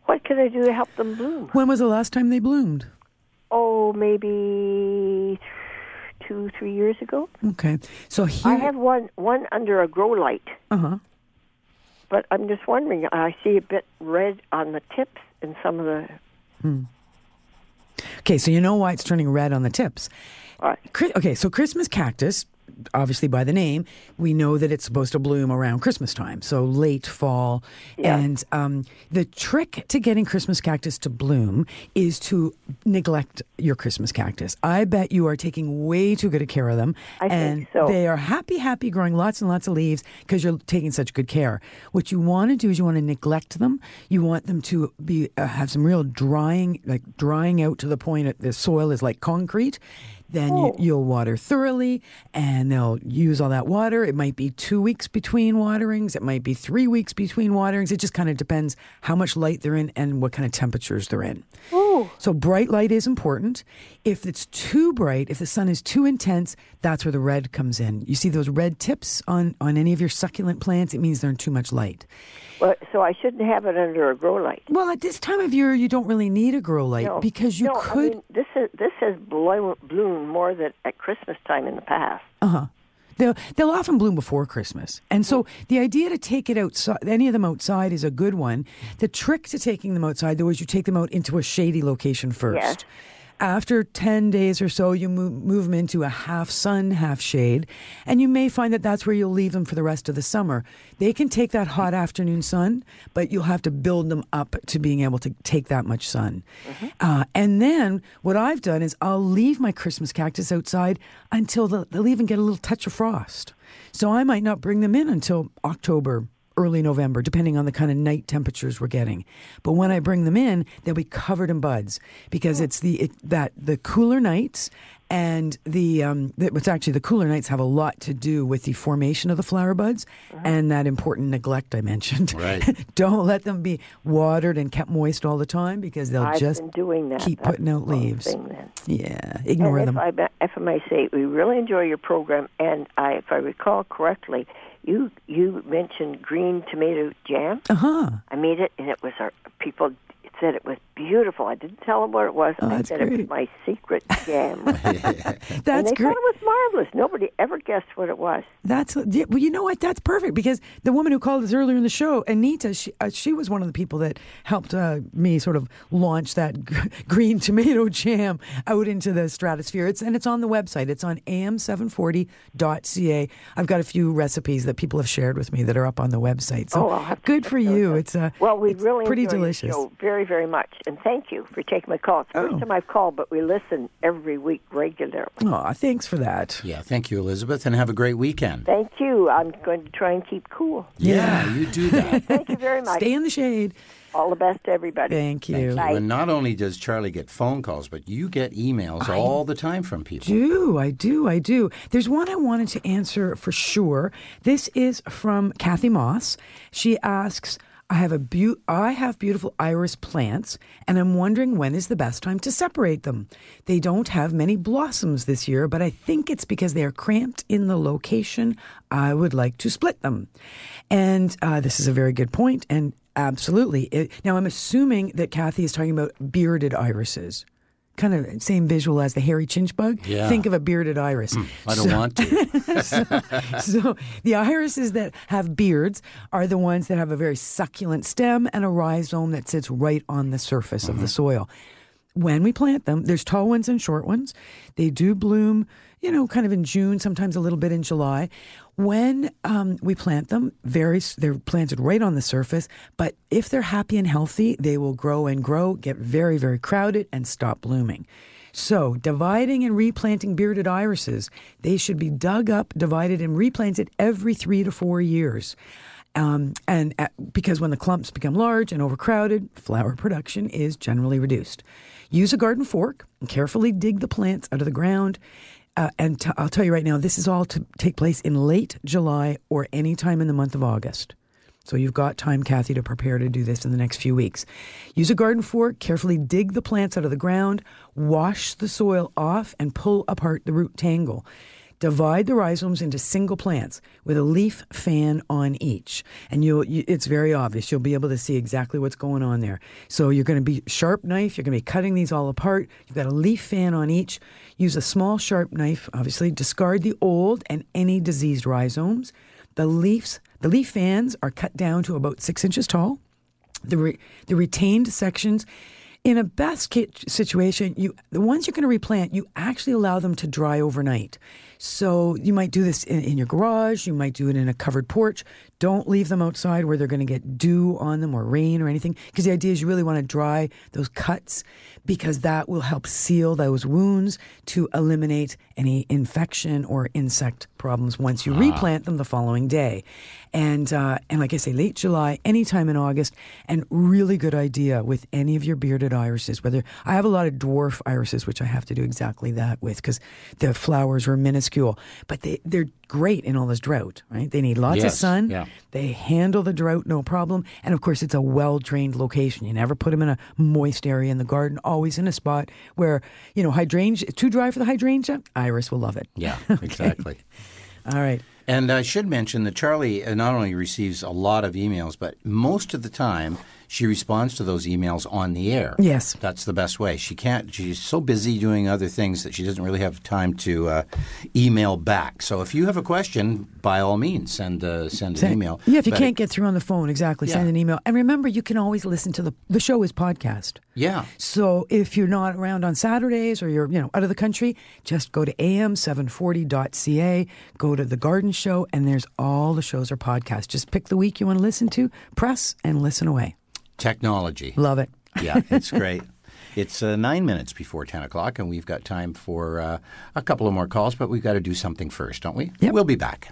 what can I do to help them bloom? When was the last time they bloomed? Oh, maybe two, three years ago. Okay, so here. I have one one under a grow light, Uh huh. but I'm just wondering. I see a bit red on the tips and some of the. Okay, so you know why it's turning red on the tips. Right. Chri- Okay, so Christmas cactus, obviously by the name, we know that it's supposed to bloom around Christmas time, so late fall. Yeah. And um, the trick to getting Christmas cactus to bloom is to neglect your Christmas cactus. I bet you are taking way too good a care of them. I think and so. they are happy, happy, growing lots and lots of leaves because you're taking such good care. What you want to do is you want to neglect them. You want them to be uh, have some real drying, like drying out to the point that the soil is like concrete. Then you, Oh. you'll water thoroughly, and they'll use all that water. It might be two weeks between waterings. It might be three weeks between waterings. It just kind of depends how much light they're in and what kind of temperatures they're in. So bright light is important. If it's too bright, if the sun is too intense, that's where the red comes in. You see those red tips on, on any of your succulent plants, it means they're in too much light. Well, so I shouldn't have it under a grow light. Well, at this time of year, you don't really need a grow light No, because you no, I could. mean, this is this has blown, bloomed more than at Christmas time in the past. Uh huh. They'll, they'll often bloom before Christmas. And so hmm. the idea to take it outside, any of them outside, is a good one. The trick to taking them outside, though, is you take them out into a shady location first. After 10 days or so, you move, move them into a half sun, half shade, and you may find that that's where you'll leave them for the rest of the summer. They can take that hot afternoon sun, but you'll have to build them up to being able to take that much sun. Uh, and then what I've done is I'll leave my Christmas cactus outside until the, they'll even get a little touch of frost. So I might not bring them in until October early November, depending on the kind of night temperatures we're getting. But when I bring them in, they'll be covered in buds because oh. it's the it, that the cooler nights and the, um, the what's actually the cooler nights have a lot to do with the formation of the flower buds and that important neglect I mentioned. Right. Don't let them be watered and kept moist all the time because they'll I've just doing that. keep That's putting out leaves. thing. Yeah, ignore and them. If I, if I may say, we really enjoy your program, and I, if I recall correctly, you you mentioned green tomato jam. Uh huh. I made it, and it was our people said it was beautiful. I didn't tell them what it was. Oh, I said it was my secret jam. and That's they great. thought it was marvelous. Nobody ever guessed what it was. That's yeah, well, you know what? That's perfect because the woman who called us earlier in the show, Anita, she, uh, she was one of the people that helped uh, me sort of launch that g- green tomato jam out into the stratosphere. It's and it's on the website. It's on am740.ca. I've got a few recipes that people have shared with me that are up on the website. So Oh, I'll have to good for you. It's uh, Well, we really pretty delicious. Show very, very much, and thank you for taking my call. It's the Oh. first time I've called, but we listen every week regularly. Aw, thanks for that. Yeah, thank you, Elizabeth, and have a great weekend. Thank you. I'm going to try and keep cool. Yeah, you do that. Thank you very much. Stay in the shade. All the best to everybody. Thank you. Thank you. Bye. And not only does Charlie get phone calls, but you get emails all the time from people. do. I do. I do. There's one I wanted to answer for sure. This is from Kathy Moss. She asks, I have a beau- I have beautiful iris plants and I'm wondering when is the best time to separate them. They don't have many blossoms this year, but I think it's because they are cramped in the location. I would like to split them. And uh, this is a very good point and absolutely. It, now I'm assuming that Kathy is talking about bearded irises kind of same visual as the hairy chinch bug. Yeah. Think of a bearded iris. Hmm, I don't So- want to. so the irises that have beards are the ones that have a very succulent stem and a rhizome that sits right on the surface of the mm-hmm. soil. When we plant them, there's tall ones and short ones. They do bloom, you know, kind of in June, sometimes a little bit in July. When um, we plant them, very they're planted right on the surface. But if they're happy and healthy, they will grow and grow, get very very crowded, and stop blooming. So, dividing and replanting bearded irises, they should be dug up, divided, and replanted every three to four years. Um, and uh, because when the clumps become large and overcrowded, flower production is generally reduced. Use a garden fork and carefully dig the plants out of the ground. Uh, and I'll tell you right now, this is all to take place in late July or any time in the month of August. So you've got time, Kathy, to prepare to do this in the next few weeks. Use a garden fork, carefully dig the plants out of the ground, wash the soil off, and pull apart the root tangle. Divide the rhizomes into single plants with a leaf fan on each, and you'll. You, it's very obvious. You'll be able to see exactly what's going on there. So you're going to be sharp knife. You're going to be cutting these all apart. You've got a leaf fan on each. Use a small sharp knife. Obviously, discard the old and any diseased rhizomes. The leaves, the leaf fans are cut down to about six inches tall. The re, the retained sections, in a best situation, you the ones you're going to replant, you actually allow them to dry overnight. So you might do this in, in your garage. You might do it in a covered porch. Don't leave them outside where they're going to get dew on them or rain or anything. Because the idea is you really want to dry those cuts because that will help seal those wounds to eliminate any infection or insect problems once you replant them the following day. And uh, and like I say, late July, anytime in August, and really good idea with any of your bearded irises. Whether I have a lot of dwarf irises, which I have to do exactly that with because the flowers are minuscule, but they they're great in all this drought. Right? They need lots of sun. yeah. They handle the drought no problem, and of course, it's a well drained location. You never put them in a moist area in the garden. Always in a spot where you know hydrangea too dry for the hydrangea. Iris will love it. Yeah, exactly. All right. And I should mention that Charlie uh, not only receives a lot of emails, but most of the time she responds to those emails on the air. Yes. That's the best way. She can't, she's so busy doing other things that she doesn't really have time to uh, email back. So if you have a question, by all means, send, uh, send an email. Yeah, if you But can't get through on the phone, exactly, send an email. And remember, you can always listen to the the show is podcast. Yeah. So if you're not around on Saturdays or you're you know out of the country, just go to am740.ca, go to the Garden Show, and there's all the shows are podcast. Just pick the week you want to listen to, press and listen away. Technology. Love it. Yeah, it's great. It's uh, nine minutes before 10 o'clock, and we've got time for uh, a couple of more calls, but we've got to do something first, don't we? We'll be back.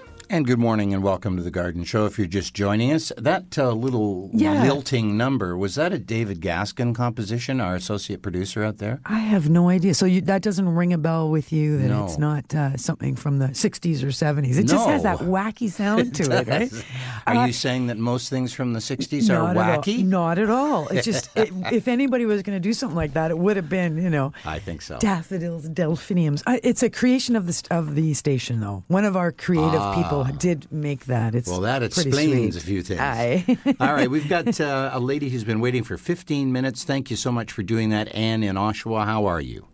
And good morning and welcome to the Garden Show. If you're just joining us, that uh, little Yeah. lilting number, was that a David Gaskin composition, our associate producer out there? I have no idea. So you, that doesn't ring a bell with you that No. it's not uh, something from the 60s or 70s. It just has that wacky sound to it, right? Are Uh, you saying that most things from the 60s are Not at all. wacky? Not at all. It's just, it, if anybody was going to do something like that, it would have been, you know, I think so. daffodils, delphiniums. It's a creation of the of the station, though. One of our creative Ah. People did make that. It's Well, that explains sweet. a few things. Aye. All right, we've got uh, a lady who's been waiting for 15 minutes. Thank you so much for doing that, Anne in Oshawa. How are you?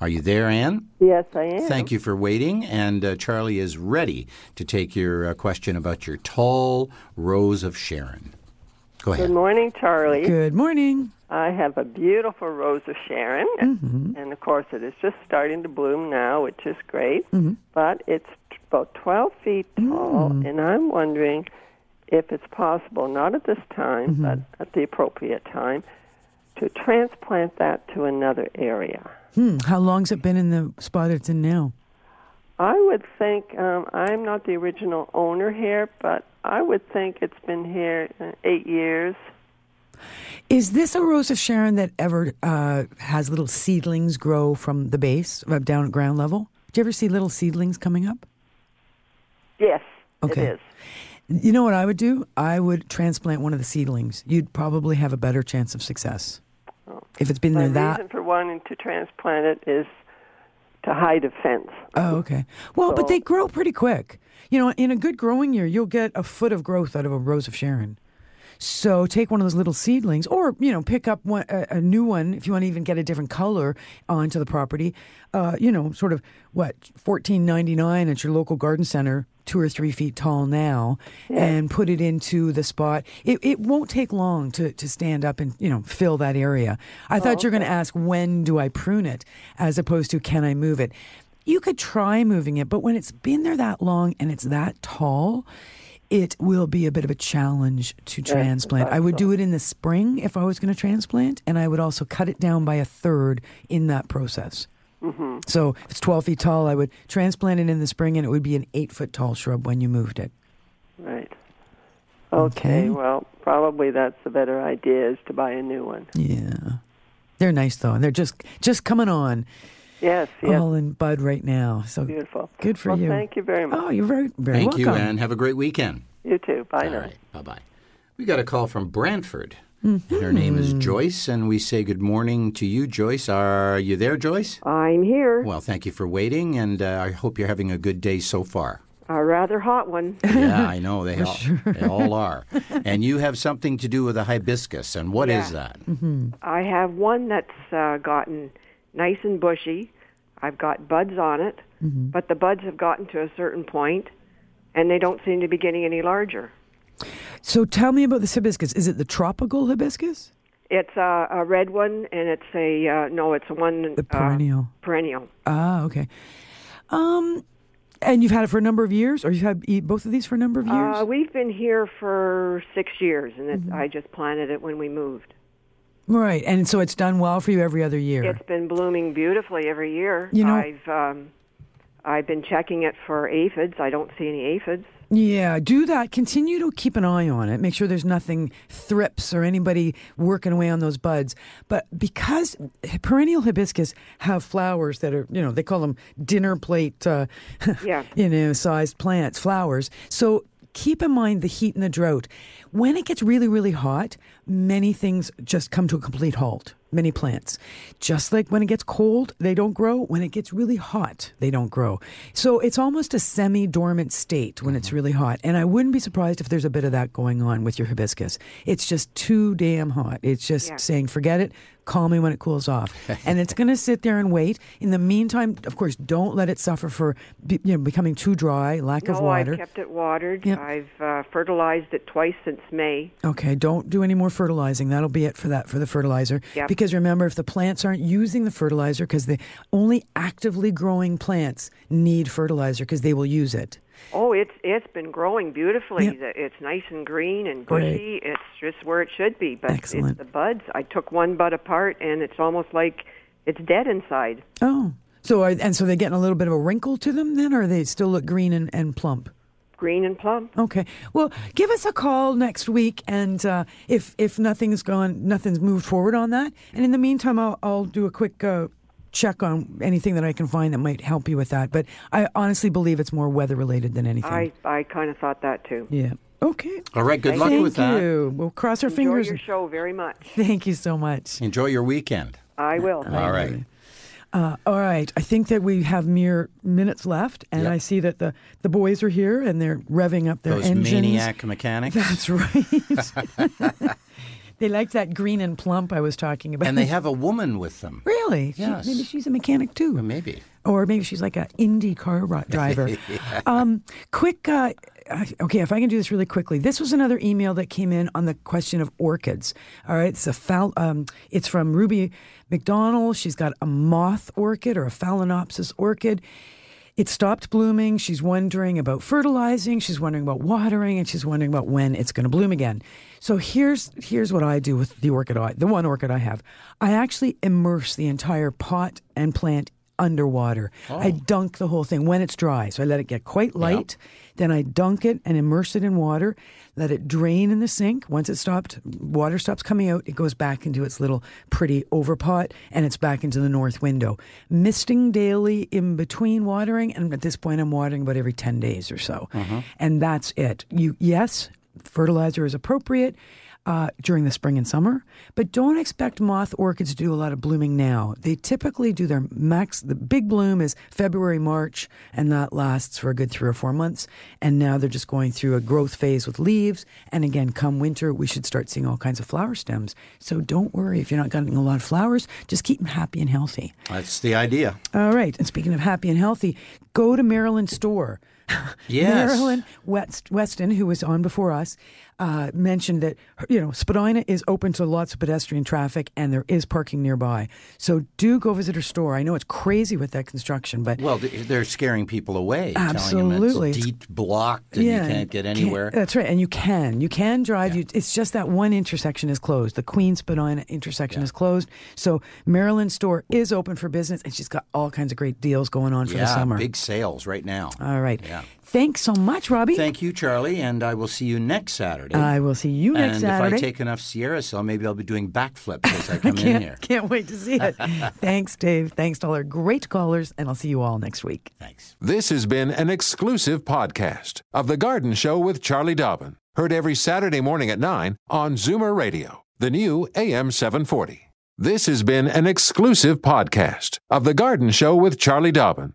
Are you there, Anne? Yes, I am. Thank you for waiting. And uh, Charlie is ready to take your uh, question about your tall rose of Sharon. Go ahead. Good morning, Charlie. Good morning. I have a beautiful rose of Sharon, Mm-hmm. and of course, it is just starting to bloom now, which is great. Mm-hmm. But it's t- about 12 feet tall, Mm. and I'm wondering if it's possible, not at this time, Mm-hmm. but at the appropriate time, to transplant that to another area. Hmm. How long's it been in the spot it's in now? I would think um, I'm not the original owner here, but I would think it's been here uh, eight years. Is this a rose of Sharon that ever uh, has little seedlings grow from the base uh, down at ground level? Do you ever see little seedlings coming up? Yes, Okay. it is. You know what I would do? I would transplant one of the seedlings. You'd probably have a better chance of success. If it's been My there that reason for wanting to transplant it is to hide a fence. Oh, okay. Well, but they grow pretty quick. You know, in a good growing year, you'll get a foot of growth out of a rose of Sharon. So take one of those little seedlings, or you know, pick up one, a, a new one if you want to even get a different color onto the property. Uh, you know, sort of what fourteen ninety nine at your local garden center, two or three feet tall now, and put it into the spot. It, it won't take long to, to stand up and you know fill that area. I thought oh, you were going to ask when do I prune it, as opposed to can I move it. You could try moving it, but when it's been there that long and it's that tall, it will be a bit of a challenge to transplant. I would do it in the spring if I was going to transplant, and I would also cut it down by a third in that process. Hmm So if it's 12 feet tall, I would transplant it in the spring, and it would be an eight foot tall shrub when you moved it. Right. Okay, Well, probably that's the better idea is to buy a new one. Yeah, they're nice though, and they're just just coming on, Yes. Yes. all in bud right now. So Beautiful. good for well, you. Thank you very much. Oh, you're very very Thank welcome. you, Anne. Have a great weekend. You too. Bye now. Bye bye. We got a call from Brantford. And her name is Joyce, and we say good morning to you, Joyce. Are you there, Joyce? I'm here. Well, thank you for waiting, and uh, I hope you're having a good day so far. A rather hot one. Yeah, I know they all, sure. they all are. And you have something to do with a hibiscus, and what is Yeah. that? I have one that's uh, gotten nice and bushy. I've got buds on it, but the buds have gotten to a certain point, and they don't seem to be getting any larger. So tell me about this hibiscus. Is it the tropical hibiscus? It's a, a red one, and it's a uh, no, it's a one The perennial. Uh, perennial. Ah, okay. Um, and you've had it for a number of years, or you've had both of these for a number of years? Uh, we've been here for six years, and Mm-hmm. I just planted it when we moved. right, and so it's done well for you every other year. It's been blooming beautifully every year. You know- I've um, I've been checking it for aphids. I don't see any aphids. Yeah, do that. Continue to keep an eye on it. Make sure there's nothing thrips or anybody working away on those buds. But because perennial hibiscus have flowers that are, you know, they call them dinner plate, uh, Yeah. you know, sized plants, flowers. So keep in mind the heat and the drought. When it gets really, really hot, many things just come to a complete halt. Many plants. Just like when it gets cold, they don't grow. When it gets really hot, they don't grow. So it's almost a semi dormant state when it's mm-hmm. really hot. And I wouldn't be surprised if there's a bit of that going on with your hibiscus. It's just too damn hot. It's just Yeah. saying, forget it, Call me when it cools off. and it's going to sit there and wait. In the meantime, of course, don't let it suffer for be- you know, becoming too dry, lack no, of water. I kept it watered. Yep. I've uh, fertilized it twice since May. Okay, don't do any more fertilizing. That'll be it for that for the fertilizer. Yep. Because remember, if the plants aren't using the fertilizer, because the only actively growing plants need fertilizer because they will use it. Oh, it's it's been growing beautifully. Yep. It's nice and green and Great. bushy. It's just where it should be. But Excellent. it's the buds. I took one bud apart, and it's almost like it's dead inside. Oh, so are, and so they're getting a little bit of a wrinkle to them then, or they still look green and, and plump? Green and plump. Okay. Well, give us a call next week, and uh, if if nothing's gone, nothing's moved forward on that, and in the meantime, I'll I'll do a quick. Uh, Check on anything that I can find that might help you with that, but I honestly believe it's more weather related than anything. I I kind of thought that too. yeah. Okay. All right, good luck Thank with that. Thank you. We'll cross our Enjoy fingers. your show very much. Thank you so much. Enjoy your weekend. I will. All right. Uh, all right. I think that we have mere minutes left, and Yep. I see that the, the boys are here and they're revving up their Those engines. maniac mechanics. That's right. they like that green and plump I was talking about. and they have a woman with them. really. She- Yes. maybe she's a mechanic too. Maybe. Or maybe she's like an Indy car ri- driver. um, quick, uh, uh, okay, if I can do this really quickly. This was another email that came in on the question of orchids. All right, it's a fal- um, It's from Ruby McDonald. She's got a moth orchid or a phalaenopsis orchid. It stopped blooming. She's wondering about fertilizing. She's wondering about watering, and she's wondering about when it's going to bloom again. So here's here's what I do with the orchid. The one orchid I have, I actually immerse the entire pot and plant underwater. I oh. dunk the whole thing when it's dry. So I let it get quite light. Then I dunk it and immerse it in water. Let it drain in the sink. Once it stopped, water stops coming out. It goes back into its little pretty overpot and it's back into the north window. Misting daily in between watering, and at this point, I'm watering about every ten days or so. Uh-huh. And that's it. You yes, fertilizer is appropriate uh, during the spring and summer, but don't expect moth orchids to do a lot of blooming now. They typically do their max, the big bloom is February, March, and that lasts for a good three or four months. And now they're just going through a growth phase with leaves. And again, come winter, we should start seeing all kinds of flower stems. So don't worry if you're not getting a lot of flowers, just keep them happy and healthy. That's the idea. All right. And speaking of happy and healthy, go to Marilyn's store. Yes. Marilyn West, Weston, who was on before us, uh, mentioned that you know Spadina is open to lots of pedestrian traffic and there is parking nearby. So do go visit her store. I know it's crazy with that construction, but Well, they're scaring people away. telling them Absolutely. it's deep blocked and you can't get anywhere. that's right, and you can. You can drive. You, it's just that one intersection is closed. The Queen Spadina intersection is closed. So Marilyn's store is open for business, and she's got all kinds of great deals going on for yeah, the summer. big sales right now. All right. Yeah. Thanks so much, Robbie. Thank you, Charlie, and I will see you next Saturday. I will see you next and Saturday. And if I take enough Sierra Sil, maybe I'll be doing backflips as I come in here. can't wait to see it. Thanks, Dave. Thanks to all our great callers, and I'll see you all next week. Thanks. This has been an exclusive podcast of The Garden Show with Charlie Dobbin. Heard every Saturday morning at 9 on Zoomer Radio, the new AM 740. This has been an exclusive podcast of The Garden Show with Charlie Dobbin.